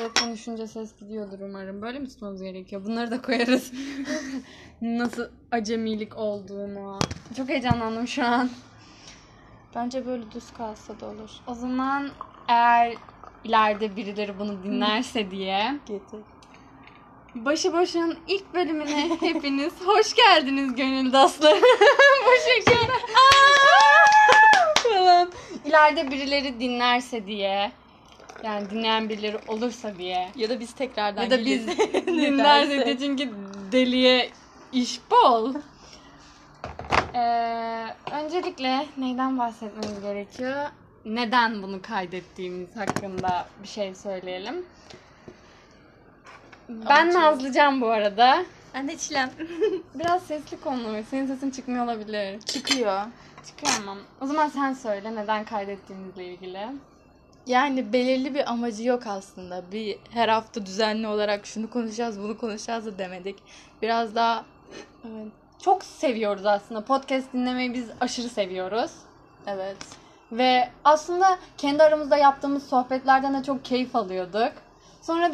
Böyle konuşunca ses gidiyordur umarım. Böyle mi tutmamız gerekiyor? Bunları da koyarız. Nasıl acemilik olduğunu. Çok heyecanlandım şu an. Bence böyle düz kalsa da olur. O zaman eğer ileride birileri bunu dinlerse diye Getir. Başıboş'un ilk bölümüne hepiniz hoş geldiniz gönül dostlarım. Bu şekilde. falan. İleride birileri dinlerse diye. Yani dinleyen birileri olursa diye. Ya da biz tekrardan Ya da biz Nedense. diye çünkü deliye iş bol. Ee, öncelikle neyden bahsetmemiz gerekiyor? Neden bunu kaydettiğimiz hakkında bir şey söyleyelim. Ben Ama Nazlıcan bu arada. Ben de çilem. Biraz sesli konu. Senin sesin çıkmıyor olabilir. Çıkıyor. Çıkıyor ama. O zaman sen söyle neden kaydettiğimizle ilgili. Yani belirli bir amacı yok aslında. Bir her hafta düzenli olarak şunu konuşacağız, bunu konuşacağız da demedik. Biraz daha Evet. Çok seviyoruz aslında. Podcast dinlemeyi biz aşırı seviyoruz. evet. Ve aslında kendi aramızda yaptığımız sohbetlerden de çok keyif alıyorduk. Sonra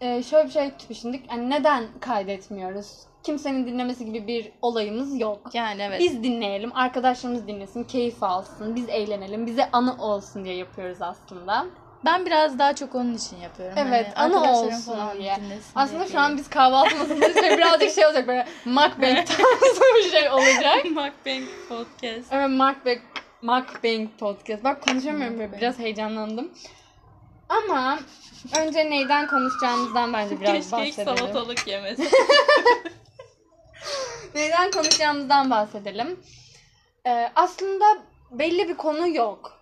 e, şöyle bir şey düşündük. Yani neden kaydetmiyoruz? Kimsenin dinlemesi gibi bir olayımız yok. Yani evet. Biz dinleyelim, arkadaşlarımız dinlesin, keyif alsın, biz eğlenelim, bize anı olsun diye yapıyoruz aslında. Ben biraz daha çok onun için yapıyorum. Evet, Hani anı olsun falan diye. Aslında diye şu an biz kahvaltı masasındayız ve birazcık şey olacak böyle mukbang tarzı bir şey olacak. Mukbang podcast. Evet mukbang, mukbang podcast. Bak konuşamıyorum böyle biraz heyecanlandım. Ama önce neyden konuşacağımızdan bence biraz Keşke hiç bahsedelim. salatalık yemese. Neyden konuşacağımızdan bahsedelim. Ee, aslında belli bir konu yok.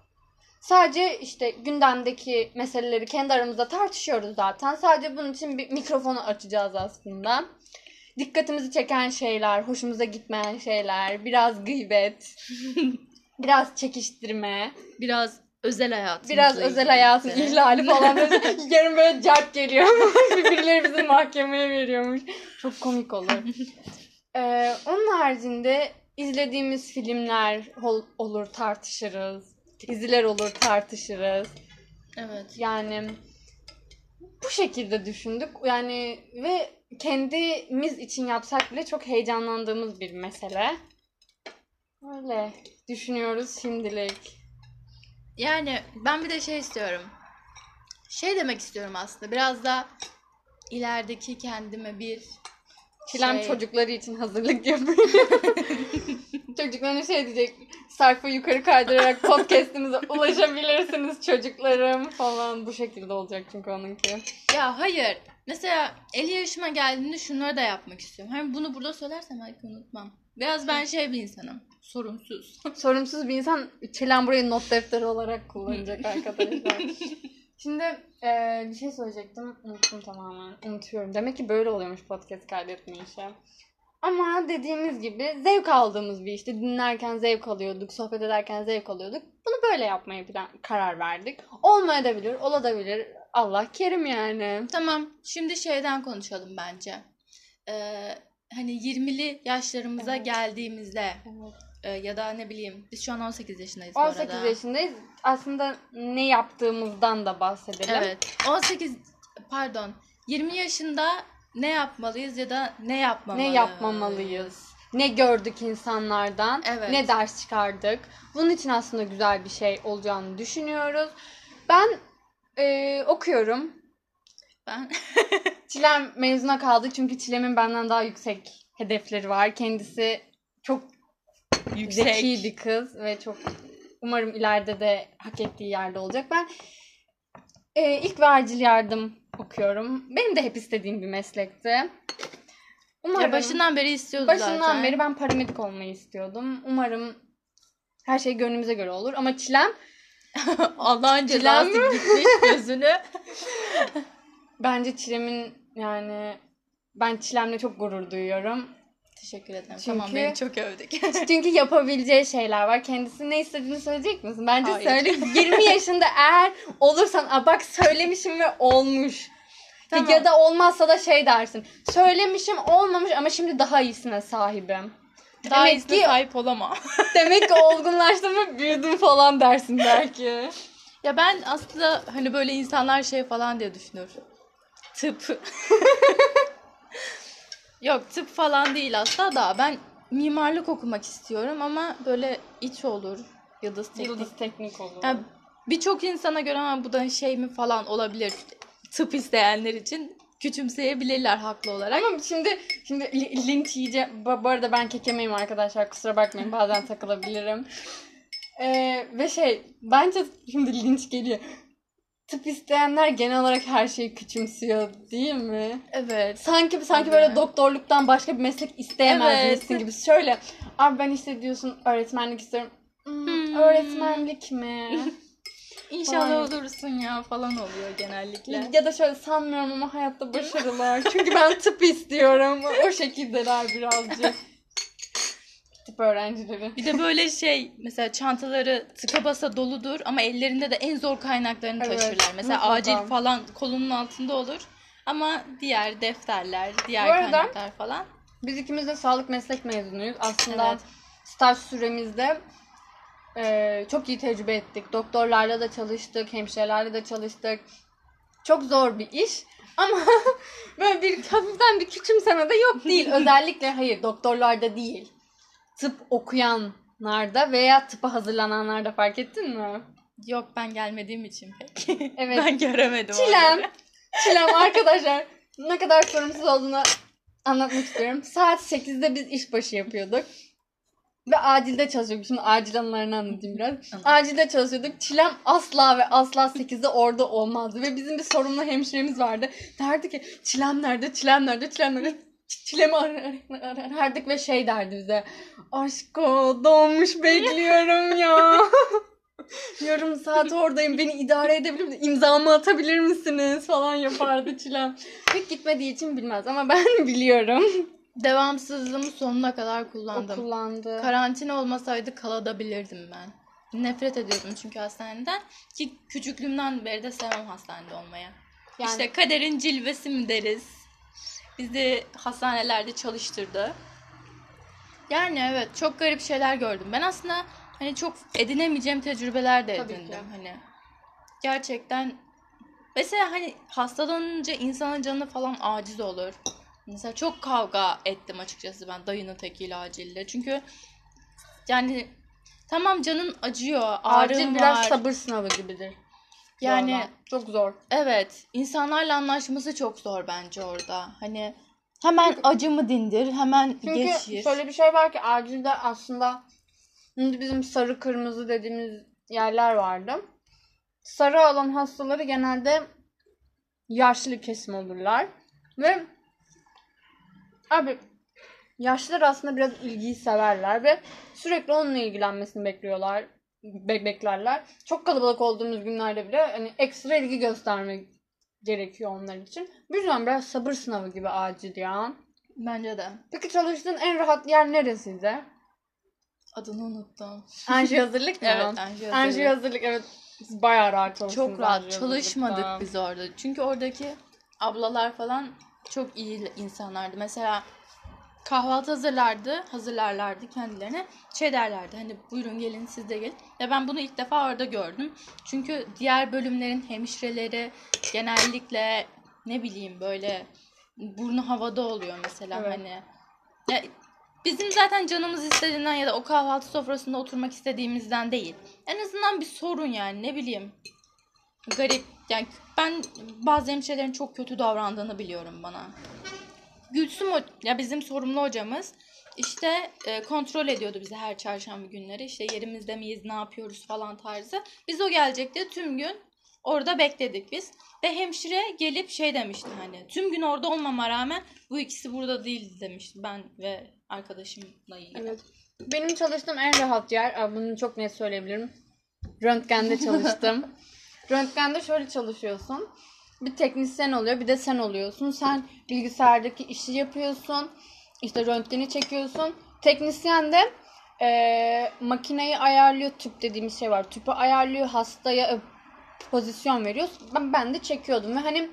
Sadece işte gündemdeki meseleleri kendi aramızda tartışıyoruz zaten. Sadece bunun için bir mikrofonu açacağız aslında. Dikkatimizi çeken şeyler, hoşumuza gitmeyen şeyler, biraz gıybet, biraz çekiştirme, Biraz özel hayatımızla biraz özel hayatın işte. ihlali falan. Yarın böyle cart geliyor. Birileri bizi mahkemeye veriyormuş. Çok komik olur. Ee, onun haricinde izlediğimiz filmler ol- olur tartışırız. Diziler olur tartışırız. Evet. Yani bu şekilde düşündük. Yani ve kendimiz için yapsak bile çok heyecanlandığımız bir mesele. Öyle düşünüyoruz şimdilik. Yani ben bir de şey istiyorum. Şey demek istiyorum aslında. Biraz da ilerideki kendime bir Çilem şey- çocukları için hazırlık yapıyor. Çocuklarına şey diyecek. Sayfa yukarı kaydırarak podcastimize ulaşabilirsiniz çocuklarım falan. Bu şekilde olacak çünkü onunki. Ya hayır. Mesela 50 yaşıma geldiğimde şunları da yapmak istiyorum. Hem bunu burada söylersem belki unutmam. Biraz ben şey bir insanım. Sorumsuz. Sorumsuz bir insan Çilem burayı not defteri olarak kullanacak arkadaşlar. Şimdi eee, bir şey söyleyecektim. Unuttum tamamen. Unutuyorum. Demek ki böyle oluyormuş podcast kaydetme işi. Ama dediğimiz gibi zevk aldığımız bir işte dinlerken zevk alıyorduk, sohbet ederken zevk alıyorduk. Bunu böyle yapmaya plan, karar verdik. Olmayabilir, olabilir. Allah kerim yani. tamam. Şimdi şeyden konuşalım bence. Ee, hani 20'li yaşlarımıza Evet. geldiğimizde e, ya da ne bileyim biz şu an 18 yaşındayız bu arada. 18 yaşındayız. Aslında ne yaptığımızdan da bahsedelim. Evet. 18 pardon. 20 yaşında ne yapmalıyız ya da ne yapmamalıyız? Ne yapmamalıyız? Ne gördük insanlardan? Evet. Ne ders çıkardık? Bunun için aslında güzel bir şey olacağını düşünüyoruz. Ben e, okuyorum. Ben Çilem mezuna kaldı çünkü Çilem'in benden daha yüksek hedefleri var. Kendisi çok zeki bir kız ve çok umarım ileride de hak ettiği yerde olacak. Ben e, ilk ve acil yardım okuyorum. Benim de hep istediğim bir meslekti. Umarım Ya başından beri istiyordu başından zaten. beri ben paramedik olmayı istiyordum. Umarım her şey gönlümüze göre olur. Ama Çilem Allah'ın cezası gitmiş gözünü. bence Çilem'in yani ben Çilem'le çok gurur duyuyorum. Teşekkür ederim. Çünkü- Tamam beni çok övdük. Çünkü yapabileceği şeyler var. Kendisi ne istediğini söyleyecek misin? Bence Hayır. söyle. 20 yaşında eğer olursan Aa, bak söylemişim ve olmuş. Tamam. Ya da olmazsa da şey dersin. Söylemişim olmamış ama şimdi daha iyisine sahibim. Daha Demek ki- sahip olamam. Demek ki olgunlaştım ve büyüdüm falan dersin belki. ya ben aslında hani böyle insanlar şey falan diye düşünür. tıp. Yok tıp falan değil asla da ben mimarlık okumak istiyorum ama böyle iç olur. Yıldız teknik. Yıldız teknik olur. Yani Birçok insana göre ama bu da şey mi falan olabilir. Tıp isteyenler için küçümseyebilirler haklı olarak. Ama şimdi şimdi li- linç yiyeceğim. Bu, bu arada ben kekemeyim arkadaşlar. Kusura bakmayın. Bazen takılabilirim. Ee, ve şey bence şimdi linç geliyor. Tıp isteyenler genel olarak her şeyi küçümsüyor değil mi? Evet. Sanki sanki Evet. böyle doktorluktan başka bir meslek isteyemez Evet. gibi. Şöyle abi ben işte diyorsun öğretmenlik istiyorum. Hmm, Hmm. Öğretmenlik mi? İnşallah Vay. olursun ya falan oluyor genellikle. ya da şöyle sanmıyorum ama hayatta başarılar. Çünkü ben tıp istiyorum. O şekildeler birazcık. Tıp öğrencileri. Bir de böyle şey mesela çantaları tıka basa doludur ama ellerinde de en zor kaynaklarını Evet, taşırlar. Mesela mutlaka. acil falan kolunun altında olur. Ama diğer defterler, diğer Bu arada- kaynaklar falan. Biz ikimiz de sağlık meslek mezunuyuz. Aslında Evet. staj süremizde e, çok iyi tecrübe ettik. Doktorlarla da çalıştık, hemşirelerle de çalıştık. Çok zor bir iş. Ama böyle bir hafiften bir küçümseme de yok değil. Özellikle hayır doktorlarda değil. Tıp okuyanlarda veya tıpa hazırlananlarda fark ettin mi? Yok ben gelmediğim için pek. Evet. ben göremedim. Çilem. Çilem arkadaşlar ne kadar sorumsuz olduğunu anlatmak istiyorum. Saat 8'de biz işbaşı yapıyorduk. Ve acilde çalışıyorduk. Şimdi acil anılarını anlatayım biraz. Acilde çalışıyorduk. Çilem asla ve asla 8'de orada olmazdı. Ve bizim bir sorumlu hemşiremiz vardı. Derdi ki Çilem nerede, Çilem nerede, Çilem nerede? Çilem'i ar- ar- ar- arardık ve şey derdi bize. Aşko dolmuş bekliyorum ya. Yarım saat oradayım. Beni idare edebilir misiniz? İmzamı atabilir misiniz? Falan yapardı Çilem. Pek gitmediği için bilmez ama ben biliyorum. Devamsızlığımı sonuna kadar O kullandım. kullandı. Karantina olmasaydı kalabilirdim ben. Nefret ediyordum çünkü hastaneden. Ki küçüklüğümden beri de sevmem hastanede olmaya. Yani- İşte kaderin cilvesi mi deriz. Bizi hastanelerde çalıştırdı. Yani evet çok garip şeyler gördüm. Ben aslında hani çok edinemeyeceğim tecrübeler de Tabii edindim. ki. Hani gerçekten mesela hani hastalanınca insanın canı falan aciz olur. Mesela çok kavga ettim açıkçası ben dayının tekiyle acilde. Çünkü yani tamam canın acıyor, ağrın Acil var. biraz sabır sınavı gibidir. Yani Zorla. çok zor. Evet, insanlarla anlaşması çok zor bence orada. Hani hemen acımı dindir, hemen Çünkü geçir. şöyle bir şey var ki acilde aslında şimdi bizim sarı kırmızı dediğimiz yerler vardı. Sarı olan hastaları genelde yaşlı kesim olurlar. Ve abi yaşlılar aslında biraz ilgiyi severler ve sürekli onunla ilgilenmesini bekliyorlar. Be- beklerler. Çok kalabalık olduğumuz günlerde bile hani ekstra ilgi göstermek gerekiyor onlar için. Bu yüzden biraz sabır sınavı gibi acil ya. Bence de. Peki çalıştığın en rahat yer neresiydi? Adını unuttum. Anji hazırlık mı? Evet, Anji Anji hazırlık. hazırlık evet. Siz bayağı rahat çalıştınız. Çok rahat Anji çalışmadık biz orada. Çünkü oradaki ablalar falan çok iyi insanlardı. Mesela kahvaltı hazırlardı, hazırlarlardı kendilerine. Şey derlerdi hani buyurun gelin siz de gelin. Ya ben bunu ilk defa orada gördüm. Çünkü diğer bölümlerin hemşireleri genellikle ne bileyim böyle burnu havada oluyor mesela Evet. hani. Ya bizim zaten canımız istediğinden ya da o kahvaltı sofrasında oturmak istediğimizden değil. En azından bir sorun yani ne bileyim. Garip. Yani ben bazı hemşirelerin çok kötü davrandığını biliyorum bana. Gülsüm o ya bizim sorumlu hocamız işte e, kontrol ediyordu bizi her çarşamba günleri. İşte yerimizde miyiz, ne yapıyoruz falan tarzı. Biz o gelecekti tüm gün orada bekledik biz. Ve hemşire gelip şey demişti hani tüm gün orada olmama rağmen bu ikisi burada değil demişti ben ve arkadaşımla ilgili. Evet. Benim çalıştığım en rahat yer, aa, bunu çok net söyleyebilirim. Röntgende çalıştım. Röntgende şöyle çalışıyorsun. Bir teknisyen oluyor, bir de sen oluyorsun. Sen bilgisayardaki işi yapıyorsun. İşte röntgeni çekiyorsun. Teknisyen de eee, makineyi ayarlıyor. Tüp dediğimiz şey var. Tüpü ayarlıyor. Hastaya e, pozisyon veriyor. Ben, ben de çekiyordum ve hani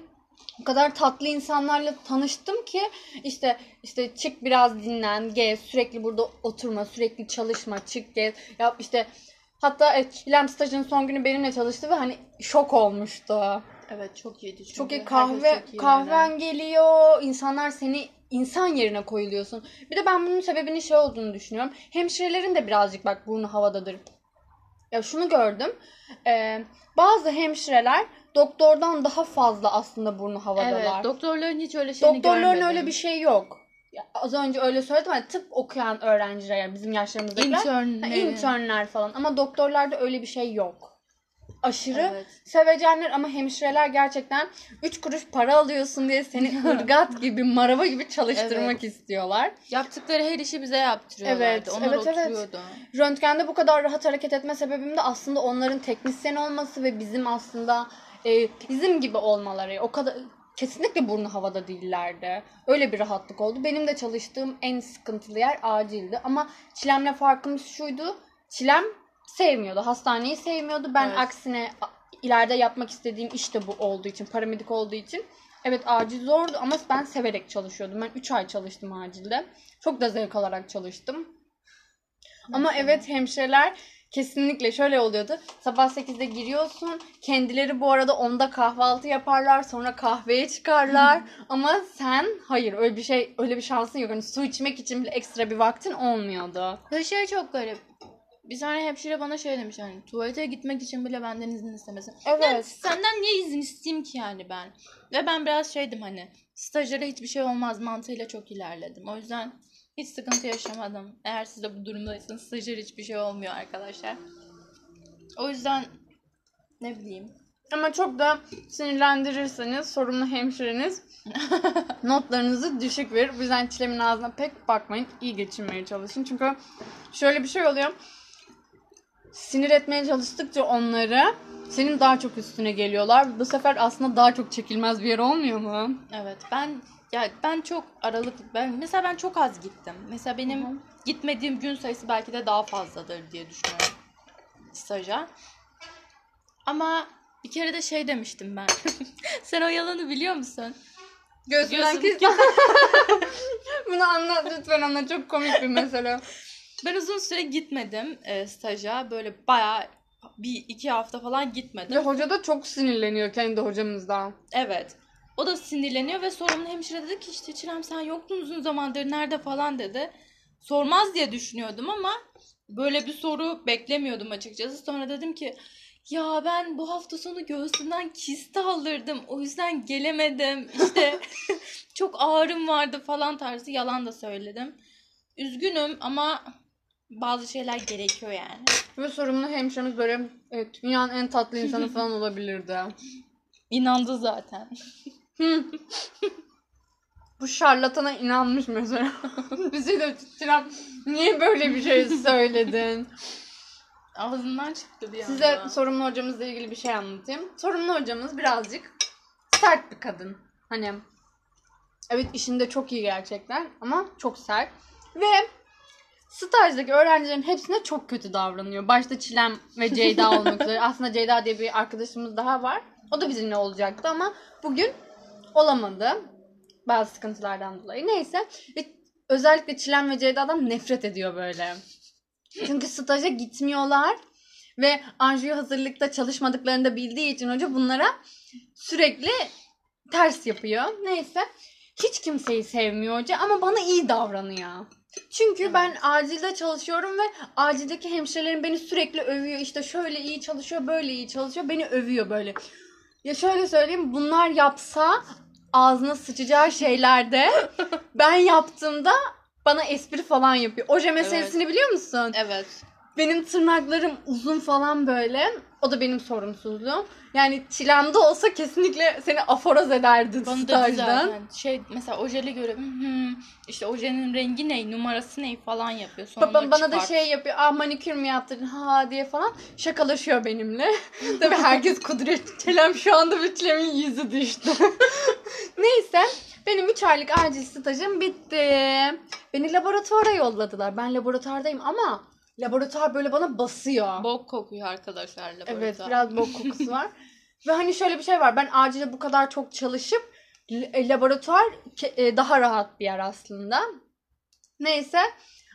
o kadar tatlı insanlarla tanıştım ki işte işte çık biraz dinlen, gez, sürekli burada oturma, sürekli çalışma, çık gez. Yap işte hatta e, İrem stajın son günü benimle çalıştı ve hani şok olmuştu. Evet çok iyiydi çünkü. Çok iyi kahve çok iyi kahven yani. geliyor. İnsanlar seni insan yerine koyuluyorsun. Bir de ben bunun sebebinin şey olduğunu düşünüyorum. Hemşirelerin de birazcık bak burnu havadadır. Ya şunu gördüm. Ee, bazı hemşireler doktordan daha fazla aslında burnu havadalar. Evet doktorların hiç öyle şeyini Doktorların görmedim. öyle bir şey yok. Ya, az önce öyle söyledim ama tıp okuyan öğrenciler yani bizim yaşlarımızdakiler. Ha, İnternleri. internler falan ama doktorlarda öyle bir şey yok. Aşırı Evet. sevecenler ama hemşireler gerçekten 3 kuruş para alıyorsun diye seni ırgat gibi, maraba gibi çalıştırmak istiyorlar. Yaptıkları her işi bize yaptırıyorlardı. Evet, Onlar evet, evet. oturuyordu. Röntgende bu kadar rahat hareket etme sebebim de aslında onların teknisyen olması ve bizim aslında e, bizim gibi olmaları. O kadar kesinlikle burnu havada değillerdi. Öyle bir rahatlık oldu. Benim de çalıştığım en sıkıntılı yer acildi. Ama Çilem'le farkımız şuydu. Çilem sevmiyordu. Hastaneyi sevmiyordu. Ben Evet. aksine ileride yapmak istediğim iş de bu olduğu için, paramedik olduğu için Evet acil zordu ama ben severek çalışıyordum. Ben 3 ay çalıştım acilde. Çok da zevk alarak çalıştım. Ama evet hemşireler kesinlikle şöyle oluyordu. Sabah 8'de giriyorsun. Kendileri bu arada 10'da kahvaltı yaparlar. Sonra kahveye çıkarlar. Ama sen hayır öyle bir şey öyle bir şansın yok. Hani su içmek için bile ekstra bir vaktin olmuyordu. Ve şey çok garip. Bir tane hemşire bana şey demiş hani tuvalete gitmek için bile benden izin istemesin. Evet. Yani senden niye izin isteyeyim ki yani ben? Ve ben biraz şeydim hani stajyere hiçbir şey olmaz mantığıyla çok ilerledim. O yüzden hiç sıkıntı yaşamadım. Eğer siz de bu durumdaysanız stajyer hiçbir şey olmuyor arkadaşlar. O yüzden ne bileyim. Ama çok da sinirlendirirseniz sorumlu hemşireniz notlarınızı düşük verir. Bu yüzden çilemin ağzına pek bakmayın. İyi geçinmeye çalışın. Çünkü şöyle bir şey oluyor. Sinir etmeye çalıştıkça onları senin daha çok üstüne geliyorlar. Bu sefer aslında daha çok çekilmez bir yer olmuyor mu? Evet ben ya ben çok aralık ben mesela ben çok az gittim. Mesela benim gitmediğim gün sayısı belki de daha fazladır diye düşünüyorum staja. Ama bir kere de şey demiştim ben. Sen o yalanı biliyor musun? Göğsünden Gözüm- kes. Bunu anlat lütfen anlat. Çok komik bir mesele. Ben uzun süre gitmedim e, staja. Böyle bayağı bir iki hafta falan gitmedim. Ve hoca da çok sinirleniyor kendi hocamızdan. Evet. O da sinirleniyor ve sorumlu hemşire dedi ki işte Çilem sen yoktun uzun zamandır nerede falan dedi. Sormaz diye düşünüyordum ama böyle bir soru beklemiyordum açıkçası. Sonra dedim ki ya ben bu hafta sonu göğsümden kist aldırdım. O yüzden gelemedim. İşte çok ağrım vardı falan tarzı yalan da söyledim. Üzgünüm ama bazı şeyler gerekiyor yani. Ve sorumlu hemşiremiz böyle evet, dünyanın en tatlı insanı falan olabilirdi. İnandı zaten. Bu şarlatana inanmış mesela. Bize de Çilem niye böyle bir şey söyledin? Ağzından çıktı bir anda. Size sorumlu hocamızla ilgili bir şey anlatayım. Sorumlu hocamız birazcık sert bir kadın. Hani evet işinde çok iyi gerçekten ama çok sert. Ve stajdaki öğrencilerin hepsine çok kötü davranıyor. Başta Çilem ve Ceyda olmak üzere. Aslında Ceyda diye bir arkadaşımız daha var. O da bizimle olacaktı ama bugün olamadı. Bazı sıkıntılardan dolayı. Neyse. Özellikle Çilem ve Ceyda'dan nefret ediyor böyle. Çünkü staja gitmiyorlar. Ve Anju'yu hazırlıkta çalışmadıklarını da bildiği için hoca bunlara sürekli ters yapıyor. Neyse. Hiç kimseyi sevmiyor hoca ama bana iyi davranıyor. Çünkü ben acilde çalışıyorum ve acildeki hemşirelerim beni sürekli övüyor. İşte şöyle iyi çalışıyor, böyle iyi çalışıyor. Beni övüyor böyle. Ya şöyle söyleyeyim bunlar yapsa ağzına sıçacağı şeylerde ben yaptığımda bana espri falan yapıyor. Oje meselesini biliyor musun? Evet. Benim tırnaklarım uzun falan böyle. O da benim sorumsuzluğum. Yani çilemde olsa kesinlikle seni aforoz ederdi Bana da stajdan. zaten şey mesela ojeli göre "Hı hı, işte ojenin rengi ne numarası ne falan yapıyor. Sonra onları bana da şey yapıyor. Aa manikür mü yaptırdın ha diye falan şakalaşıyor benimle. Tabii herkes kuduruyor. Çilem şu anda bir çilemin yüzü düştü. Neyse benim 3 aylık acil stajım bitti. Beni laboratuvara yolladılar. Ben laboratuvardayım ama laboratuvar böyle bana basıyor. Bok kokuyor arkadaşlar laboratuvar. Evet biraz bok kokusu var. Ve hani şöyle bir şey var. Ben acilde bu kadar çok çalışıp e, laboratuvar e, daha rahat bir yer aslında. Neyse.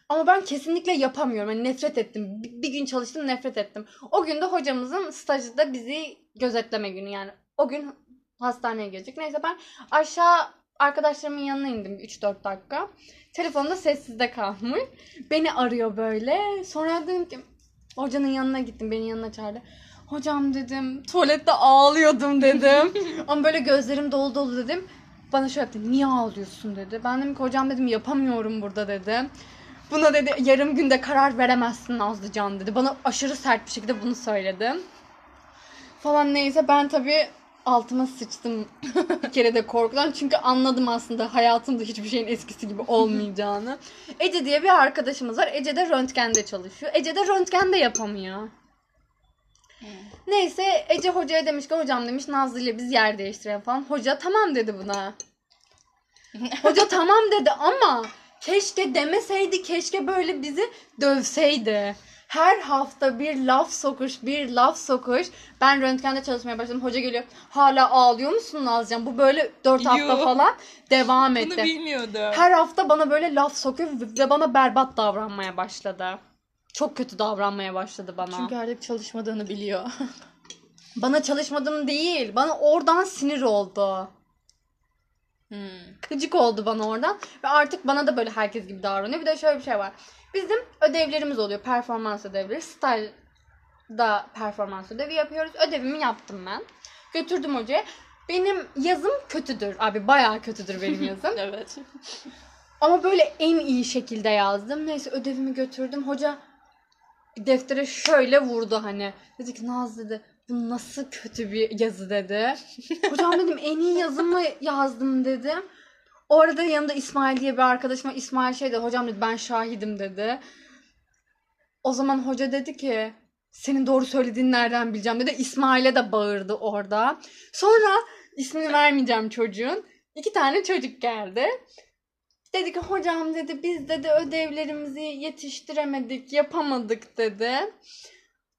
Ama ben kesinlikle yapamıyorum. Yani nefret ettim. Bir, gün çalıştım nefret ettim. O gün de hocamızın stajı da bizi gözetleme günü yani. O gün hastaneye gelecek. Neyse ben aşağı arkadaşlarımın yanına indim 3-4 dakika. Telefonda sessizde kalmış. Beni arıyor böyle. Sonra dedim ki hocanın yanına gittim. Beni yanına çağırdı. Hocam dedim tuvalette ağlıyordum dedim. Ama böyle gözlerim dolu dolu dedim. Bana şöyle yaptı. Niye ağlıyorsun dedi. Ben dedim ki hocam dedim yapamıyorum burada dedim. Buna dedi yarım günde karar veremezsin Nazlıcan dedi. Bana aşırı sert bir şekilde bunu söyledi. Falan neyse ben tabii altıma sıçtım bir kere de korkudan. Çünkü anladım aslında hayatımda hiçbir şeyin eskisi gibi olmayacağını. Ece diye bir arkadaşımız var. Ece de röntgende çalışıyor. Ece de röntgende yapamıyor. Neyse Ece hocaya demiş ki hocam demiş Nazlı ile biz yer değiştirelim falan. Hoca tamam dedi buna. Hoca tamam dedi ama keşke demeseydi keşke böyle bizi dövseydi. Her hafta bir laf sokuş bir laf sokuş. Ben röntgende çalışmaya başladım. Hoca geliyor. Hala ağlıyor musun Nazcan? Bu böyle 4 hafta Yo. falan devam Bunu etti. bilmiyordum. Her hafta bana böyle laf sokuyor ve bana berbat davranmaya başladı. Çok kötü davranmaya başladı bana. Çünkü artık çalışmadığını biliyor. Bana çalışmadım değil. Bana oradan sinir oldu. Hmm. Gıcık oldu bana oradan. Ve artık bana da böyle herkes gibi davranıyor. Bir de şöyle bir şey var. Bizim ödevlerimiz oluyor. Performans ödevleri. Style'da performans ödevi yapıyoruz. Ödevimi yaptım ben. Götürdüm hocaya. Benim yazım kötüdür. Abi bayağı kötüdür benim yazım. evet. Ama böyle en iyi şekilde yazdım. Neyse ödevimi götürdüm. Hoca deftere şöyle vurdu hani. Dedi ki Naz dedi bu nasıl kötü bir yazı dedi. Hocam dedim en iyi yazımı yazdım dedim. O arada yanımda İsmail diye bir arkadaşıma İsmail şey dedi. Hocam dedi ben şahidim dedi. O zaman hoca dedi ki senin doğru söylediğini nereden bileceğim dedi. İsmail'e de bağırdı orada. Sonra ismini vermeyeceğim çocuğun. İki tane çocuk geldi. Dedi ki hocam dedi biz dedi ödevlerimizi yetiştiremedik, yapamadık dedi.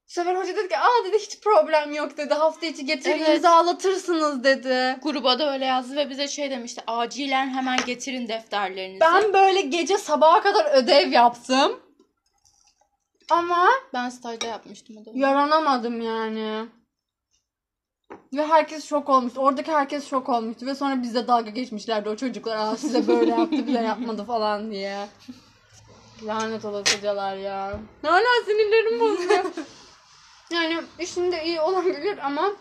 Sefer hoca dedi ki aa dedi hiç problem yok dedi. Hafta içi getirir Evet. imzalatırsınız dedi. Gruba da öyle yazdı ve bize şey demişti. Acilen hemen getirin defterlerinizi. Ben böyle gece sabaha kadar ödev yaptım. Ama Ben stajda yapmıştım o da. yaranamadım yani. Ve herkes şok olmuştu. Oradaki herkes şok olmuştu. Ve sonra bize dalga geçmişlerdi o çocuklar. Aa size böyle yaptı bize yapmadı falan diye. Lanet olasıcalar ya. Hala sinirlerim bozuluyor. yani işinde iyi olabilir ama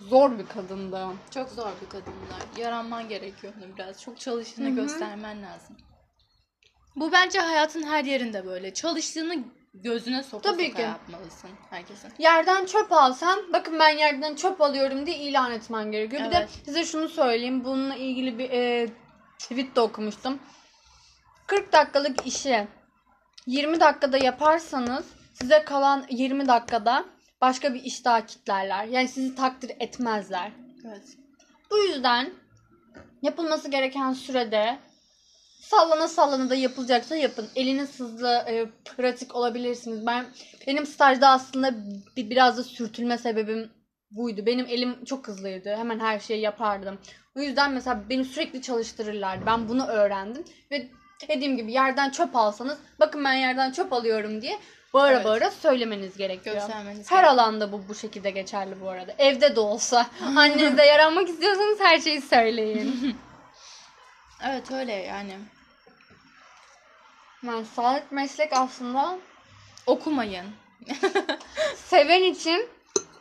zor bir kadındı. Çok zor bir kadınlar. Yaranman gerekiyor onu biraz. Çok çalıştığını Hı hı. göstermen lazım. Bu bence hayatın her yerinde böyle. Çalıştığını gözüne soka Tabii soka ki. yapmalısın herkesin. Yerden çöp alsan, bakın ben yerden çöp alıyorum diye ilan etmen gerekiyor. Bir de Evet. size şunu söyleyeyim. Bununla ilgili bir e, tweet de okumuştum. 40 dakikalık işi 20 dakikada yaparsanız size kalan 20 dakikada başka bir iş daha kitlerler. Yani sizi takdir etmezler. Evet. Bu yüzden yapılması gereken sürede sallana sallana da yapılacaksa yapın. Eliniz hızlı, e, pratik olabilirsiniz. Ben benim stajda aslında bir, biraz da sürtülme sebebim buydu. Benim elim çok hızlıydı. Hemen her şeyi yapardım. O yüzden mesela beni sürekli çalıştırırlardı. Ben bunu öğrendim ve dediğim gibi yerden çöp alsanız bakın ben yerden çöp alıyorum diye bağıra Evet. bağıra söylemeniz gerekiyor. Göstermeniz Her gerekiyor. alanda bu bu şekilde geçerli bu arada. Evde de olsa annenize yaranmak istiyorsanız her şeyi söyleyin. Evet öyle yani. Yani sağlık meslek aslında Okumayın. seven için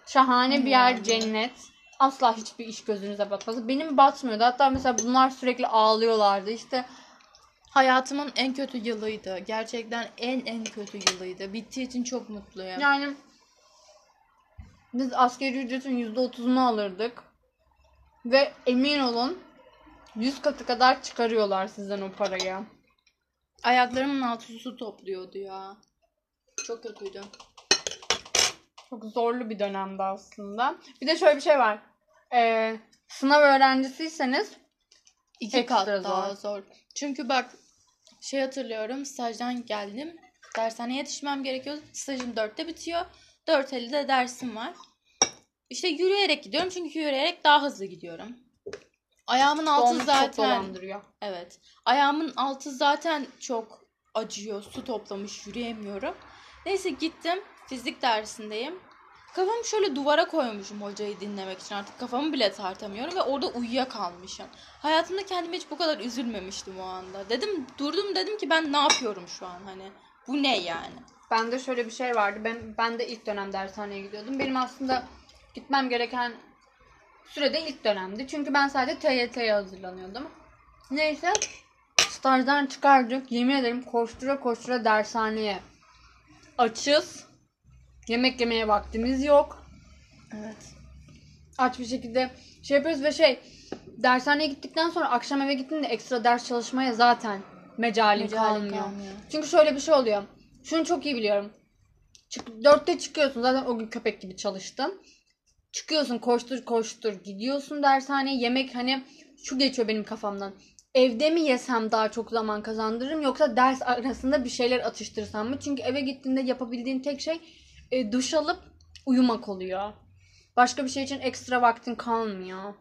şahane bir yer cennet. Asla hiçbir iş gözünüze batmaz. Benim batmıyordu. Hatta mesela bunlar sürekli ağlıyorlardı. İşte Hayatımın en kötü yılıydı. Gerçekten en en kötü yılıydı. Bittiği için çok mutluyum. yani biz askeri ücretin %30'unu alırdık. Ve emin olun 100 katı kadar çıkarıyorlar sizden o parayı. Ayaklarımın altı su topluyordu ya. Çok kötüydü. Çok zorlu bir dönemdi aslında. Bir de şöyle bir şey var. Ee, sınav öğrencisiyseniz İki kat daha zor. Çünkü bak şey hatırlıyorum stajdan geldim. Dershaneye yetişmem gerekiyor. Stajım 4'te bitiyor. 4.50'de dersim var. İşte yürüyerek gidiyorum çünkü yürüyerek daha hızlı gidiyorum. Ayağımın altı çok zaten dolandırıyor. evet. Ayağımın altı zaten çok acıyor. Su toplamış yürüyemiyorum. Neyse gittim. Fizik dersindeyim. Kafamı şöyle duvara koymuşum hocayı dinlemek için. Artık kafamı bile tartamıyorum ve orada uyuyakalmışım. Hayatımda kendime hiç bu kadar üzülmemiştim o anda. Dedim durdum dedim ki ben ne yapıyorum şu an hani. Bu ne yani? Bende şöyle bir şey vardı. Ben ben de ilk dönem dershaneye gidiyordum. Benim aslında gitmem gereken sürede ilk dönemdi. Çünkü ben sadece TYT'ye hazırlanıyordum. Neyse stajdan çıkardık. Yemin ederim koştura koştura dershaneye. Açız. Yemek yemeye vaktimiz yok. Evet. Aç bir şekilde şey yapıyoruz ve şey dershaneye gittikten sonra akşam eve gittiğinde ekstra ders çalışmaya zaten mecalin Mecalin kalmıyor. kalmıyor. Çünkü şöyle bir şey oluyor. Şunu çok iyi biliyorum. Çık, dörtte çıkıyorsun. Zaten o gün köpek gibi çalıştın. Çıkıyorsun koştur koştur gidiyorsun dershaneye. Yemek hani şu geçiyor benim kafamdan. Evde mi yesem daha çok zaman kazandırırım yoksa ders arasında bir şeyler atıştırsam mı? Çünkü eve gittiğinde yapabildiğin tek şey e, duş alıp uyumak oluyor. Başka bir şey için ekstra vaktin kalmıyor.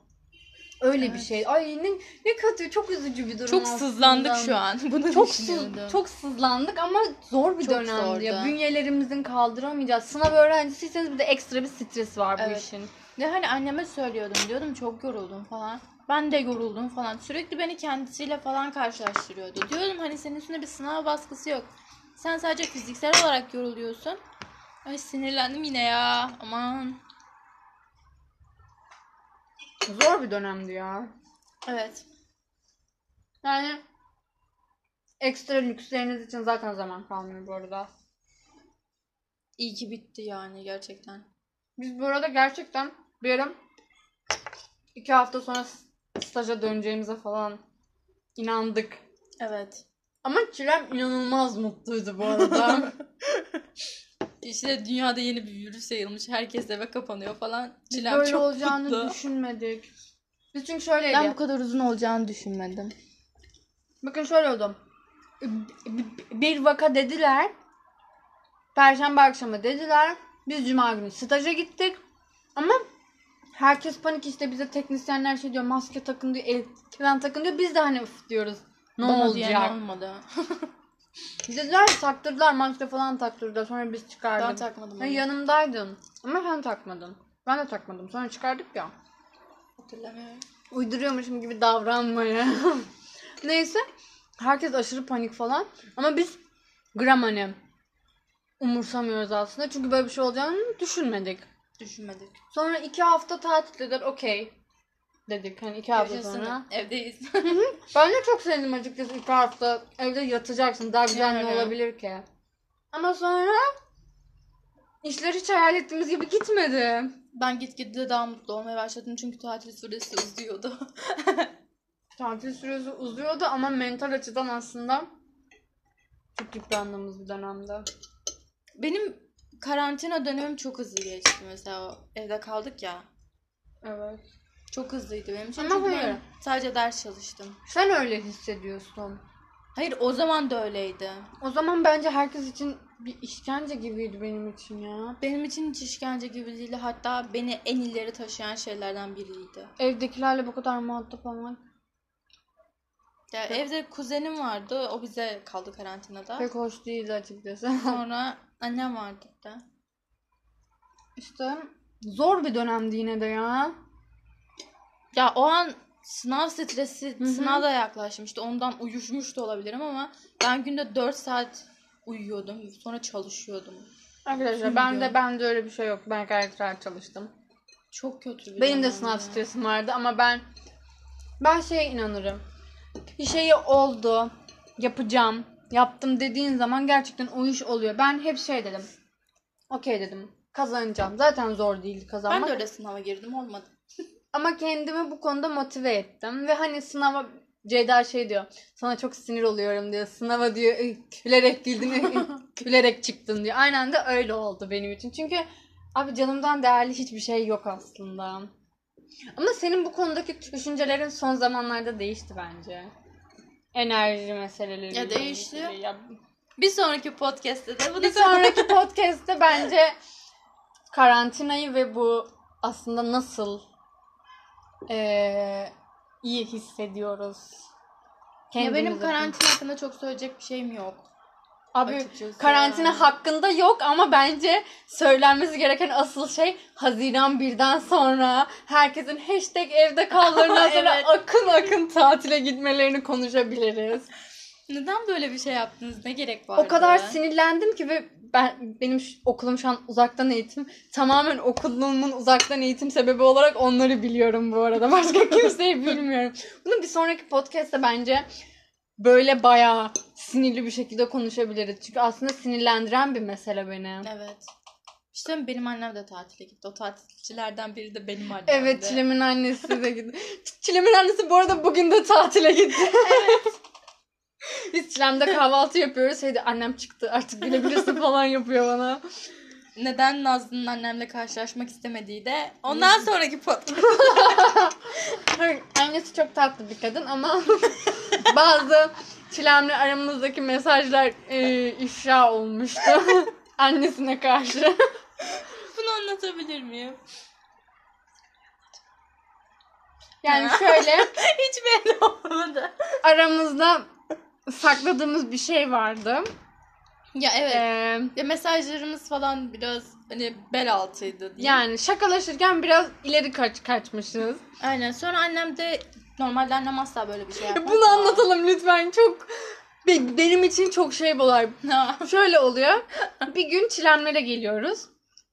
Öyle bir Evet. şey. Ay ne, ne kötü çok üzücü bir durum Çok aslında. sızlandık şu an. Bunu Çok sız, çok sızlandık ama zor bir Çok dönemdi ya. zordu. Bünyelerimizin kaldıramayacağı. Sınav öğrencisiyseniz bir de ekstra bir stres var bu Evet. işin. Ve hani anneme söylüyordum diyordum çok yoruldum falan. Ben de yoruldum falan. Sürekli beni kendisiyle falan karşılaştırıyordu. Diyordum hani senin üstünde bir sınav baskısı yok. Sen sadece fiziksel olarak yoruluyorsun. Ay sinirlendim yine ya. Aman. Zor bir dönemdi ya. Evet. Yani ekstra lüksleriniz için zaten zaman kalmıyor bu arada. İyi ki bitti yani gerçekten. Biz bu arada gerçekten bir ara iki hafta sonra staja döneceğimize falan inandık. Evet. Ama Çilem inanılmaz mutluydu bu arada. İşte dünyada yeni bir virüs yayılmış. Herkes eve kapanıyor falan. Çilem böyle çok olacağını mutlu. düşünmedik. Biz çünkü şöyleydi. Ben bu kadar uzun olacağını düşünmedim. Bakın şöyle oldu. Bir vaka dediler. Perşembe akşamı dediler. Biz cuma günü staja gittik. Ama herkes panik işte bize teknisyenler şey diyor maske takın diyor, eldiven takın diyor. Biz de hani üf diyoruz. Ne Bana diyen olacak? olmadı. Dediler taktırdılar maske falan taktırdılar. Sonra biz çıkardık. Ben takmadım onu. yanımdaydın. Ama sen takmadın. Ben de takmadım. Sonra çıkardık ya. Hatırlamıyorum. uyduruyormuşum gibi davranmaya. Neyse. Herkes aşırı panik falan. Ama biz gram hani umursamıyoruz aslında. Çünkü böyle bir şey olacağını düşünmedik. Düşünmedik. Sonra iki hafta tatil dediler. Okey. Dedik hani iki hafta Yaşasın. sonra. Evdeyiz. Ben de çok sevdim açıkçası iki hafta. Evde yatacaksın. Daha güzel ne olabilir ki? Ama sonra işler hiç hayal ettiğimiz gibi gitmedi. ben gitgide daha mutlu olmaya başladım çünkü tatil süresi uzuyordu. Tatil süresi uzuyordu ama mental açıdan aslında çok yıprandığımız bir dönemde. Benim karantina dönemim çok hızlı geçti mesela. Evde kaldık ya. Evet. Çok hızlıydı benim için. Ama çünkü hayır. ben sadece ders çalıştım. Sen öyle hissediyorsun. Hayır o zaman da öyleydi. O zaman bence herkes için bir işkence gibiydi benim için ya. Benim için hiç işkence gibi değildi. Hatta beni en ileri taşıyan şeylerden biriydi. Evdekilerle bu kadar muhatap olmak Ya evde kuzenim vardı. O bize kaldı karantinada. pek hoş değildi açıkçası. Sonra annem vardı de. işte zor bir dönemdi yine de ya. Ya o an sınav stresi, Hı hı. sınav da yaklaşmıştı. Ondan uyuşmuş da olabilirim ama ben günde 4 saat uyuyordum. Sonra çalışıyordum. Arkadaşlar Kim ben de ben de öyle bir şey yok. Ben gayet rahat çalıştım. Çok kötü bir Benim de sınav ya. stresim vardı ama ben ben şeye inanırım. Bir şeyi oldu, yapacağım, yaptım dediğin zaman gerçekten o iş oluyor. Ben hep şey dedim. Okey dedim. Kazanacağım. Zaten zor değildi kazanmak. Ben de öyle sınava girdim olmadı. Ama kendimi bu konuda motive ettim. Ve hani sınava Ceyda şey diyor. Sana çok sinir oluyorum diyor. Sınava diyor "ıh, gülerek güldün, gülerek çıktın diyor. Aynen de öyle oldu benim için. Çünkü abi canımdan değerli hiçbir şey yok aslında. Ama senin bu konudaki düşüncelerin son zamanlarda değişti bence. Enerji meseleleri. Ya değişti. Ya Bir sonraki podcast'te de bunu bir sonraki podcast'te bence karantinayı ve bu aslında nasıl eee, iyi hissediyoruz. Ya benim karantina hakkında çok söyleyecek bir şeyim yok. Abi Açıkçası. karantina hakkında yok ama bence söylenmesi gereken asıl şey Haziran birden sonra herkesin hashtag evde kaldığından sonra Evet. akın akın tatile gitmelerini konuşabiliriz. Neden böyle bir şey yaptınız? Ne gerek vardı? O kadar sinirlendim ki ve ben benim şu- okulum şu an uzaktan eğitim. Tamamen okulumun uzaktan eğitim sebebi olarak onları biliyorum bu arada. Başka kimseyi bilmiyorum. Bunu bir sonraki podcast'te bence böyle bayağı sinirli bir şekilde konuşabiliriz. Çünkü aslında sinirlendiren bir mesele beni. Evet. İşte benim annem de tatile gitti. O tatilcilerden biri de benim annemdi. Evet Çilem'in annesi de gitti. Çilem'in annesi bu arada bugün de tatile gitti. Evet. Biz Çilem'de kahvaltı yapıyoruz. Şeyde annem çıktı artık bilebilirsin falan yapıyor bana. Neden Nazlı'nın annemle karşılaşmak istemediği de ondan sonraki podcast. Annesi çok tatlı bir kadın ama bazı Çilem'le aramızdaki mesajlar e, ifşa olmuştu. Annesine karşı. Bunu anlatabilir miyim? Yani şöyle Hiç belli olmadı. aramızda sakladığımız bir şey vardı. Ya evet. Ee, Ya mesajlarımız falan biraz hani bel altıydı. diyeyim. yani şakalaşırken biraz ileri kaç kaçmışız. Aynen. Sonra annem de normalde annem asla böyle bir şey yapmaz. Bunu anlatalım lütfen. Çok be- benim için çok şey olay. Şöyle oluyor. Bir gün çilemlere geliyoruz.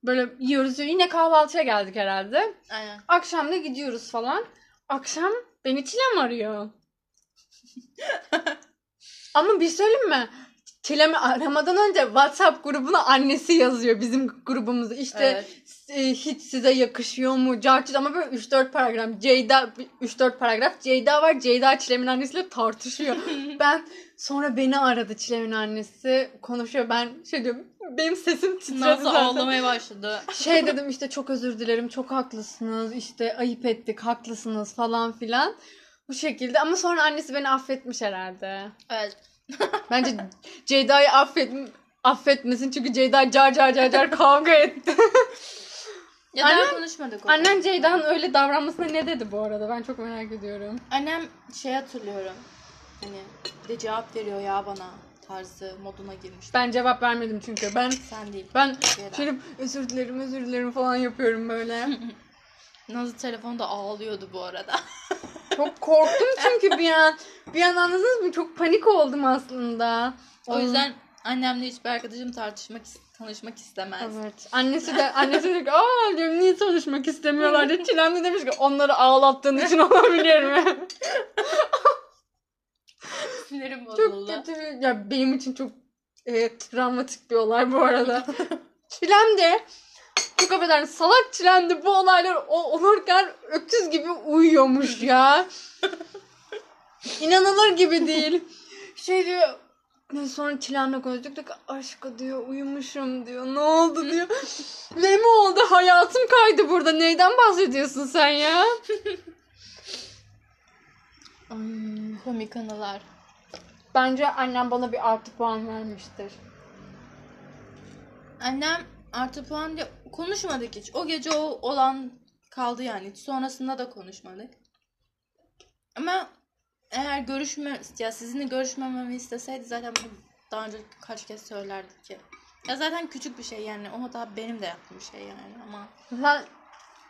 Böyle yiyoruz. Yine kahvaltıya geldik herhalde. Aynen. Akşam da gidiyoruz falan. Akşam beni Çilem arıyor. Ama bir şey söyleyeyim mi? Çilem'i aramadan önce WhatsApp grubuna annesi yazıyor bizim grubumuzda. İşte Evet. e, hiç size yakışıyor mu? Carçit ama böyle 3-4 paragraf. Ceyda 3-4 paragraf. Ceyda var. Ceyda Çilem'in annesiyle tartışıyor. ben sonra beni aradı Çilem'in annesi. Konuşuyor. Ben şey diyorum. Benim sesim titredi Nazlı zaten. ağlamaya başladı. Şey dedim işte çok özür dilerim. Çok haklısınız. işte ayıp ettik. Haklısınız falan filan. Bu şekilde ama sonra annesi beni affetmiş herhalde. Evet. Bence Ceyda'yı affet affetmesin çünkü Ceyda car car car car kavga etti. Ya Annem- daha konuşmadık. o Annen konuda. Ceyda'nın öyle davranmasına ne dedi bu arada? Ben çok merak ediyorum. Annem şey hatırlıyorum. Hani bir de cevap veriyor ya bana tarzı moduna girmişti. Ben cevap vermedim çünkü. Ben Sen değil. ben Ceyda. şöyle özür dilerim özür dilerim falan yapıyorum böyle. Nazlı telefonda ağlıyordu bu arada. çok korktum çünkü bir an. Bir an anladınız mı? Çok panik oldum aslında. O yüzden annemle hiçbir arkadaşım tartışmak, tanışmak istemez. Evet. Annesi de annesi de ki aa diyorum niye tanışmak istemiyorlar diye. Çilem de demiş ki onları ağlattığın için olabilir mi? Sinirim çok kötü. bir- Ya benim için çok e, travmatik bir olay bu arada. Çilem de çok affedersin salak Çilem de bu olaylar o- olurken öküz gibi uyuyormuş ya. İnanılır gibi değil. Şey diyor ne sonra Çilem'le konuştuk aşkı diyor uyumuşum diyor ne oldu diyor. ne mi oldu hayatım kaydı burada neyden bahsediyorsun sen ya? Ay. Komik anılar. Bence annem bana bir artı puan vermiştir. Annem artı puan diye konuşmadık hiç. O gece o olan kaldı yani. Sonrasında da konuşmadık. Ama eğer görüşme ya sizinle görüşmememi isteseydi zaten bunu daha önce kaç kez söylerdik ki. Ya zaten küçük bir şey yani. O da benim de yaptığım bir şey yani ama. Sen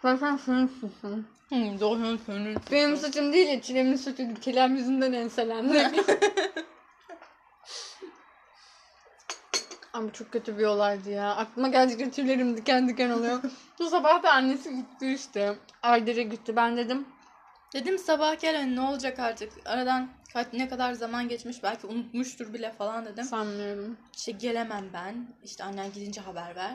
zaten senin suçun. Hı, doğru senin. Benim suçum değil ya Çilem'in suçu. Çilem yüzünden enselendik. Ama çok kötü bir olaydı ya. Aklıma geldikçe tüylerim diken diken oluyor. Bu sabah da annesi gitti işte. Ayder'e gitti. Ben dedim Dedim sabah gel hani ne olacak artık. Aradan kaç ne kadar zaman geçmiş belki unutmuştur bile falan dedim. sanmıyorum. İşte gelemem ben. İşte annen gidince haber ver.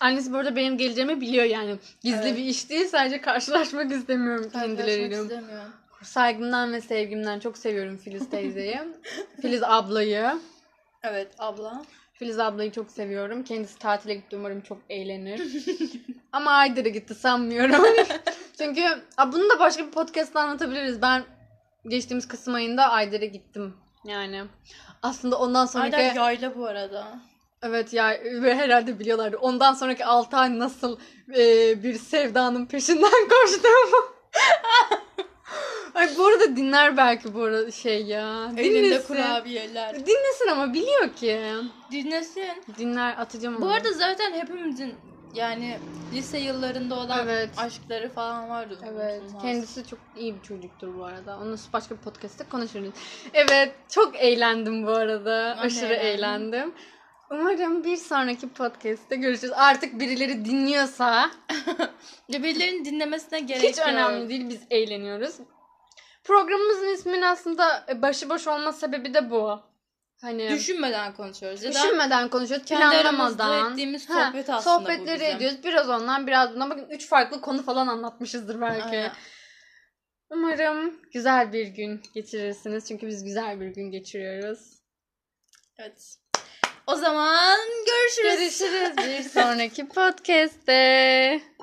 Annesi bu arada benim geleceğimi biliyor yani. Gizli Evet. bir iş değil sadece karşılaşmak istemiyorum Karşılaşmak kendileriyle. istemiyorum. Saygımdan ve sevgimden çok seviyorum Filiz teyzeyi. Filiz ablayı. Evet abla. Filiz ablayı çok seviyorum. Kendisi tatile gitti umarım çok eğlenir. Ama Ayder'e gitti sanmıyorum. Çünkü Aa, bunu da başka bir podcast'ta anlatabiliriz. Ben geçtiğimiz Kasım ayında Ayder'e gittim. Yani aslında ondan sonraki Aynen yayla bu arada. evet ya ve herhalde biliyorlardı. Ondan sonraki 6 ay nasıl e, bir sevdanın peşinden koştuğumu. Ay bu arada dinler belki bu arada şey ya. Elinde Dinlesin. kurabiyeler. Dinlesin ama biliyor ki. Dinlesin. Dinler atacağım onu. Bu arada zaten hepimizin yani lise yıllarında olan Evet. aşkları falan vardı. Evet. Kendisi çok iyi bir çocuktur bu arada. Onu başka bir podcast'te konuşuruz. Evet. Çok eğlendim bu arada. Ben Aşırı eğlendim. eğlendim. Umarım bir sonraki podcast'te görüşürüz. Artık birileri dinliyorsa Ya birilerinin dinlemesine gerek hiç yok. önemli değil. Biz eğleniyoruz. Programımızın isminin aslında e, başıboş olma sebebi de bu. Hani Düşünmeden konuşuyoruz. Ya düşünmeden konuşuyoruz, kendi planlamadan. ettiğimiz sohbet aslında bu Sohbetleri bizim. ediyoruz. Biraz ondan, biraz bundan. Bakın üç farklı konu falan anlatmışızdır belki. Aynen. Umarım güzel bir gün geçirirsiniz. Çünkü biz güzel bir gün geçiriyoruz. Evet. O zaman görüşürüz. Görüşürüz bir sonraki podcast'te.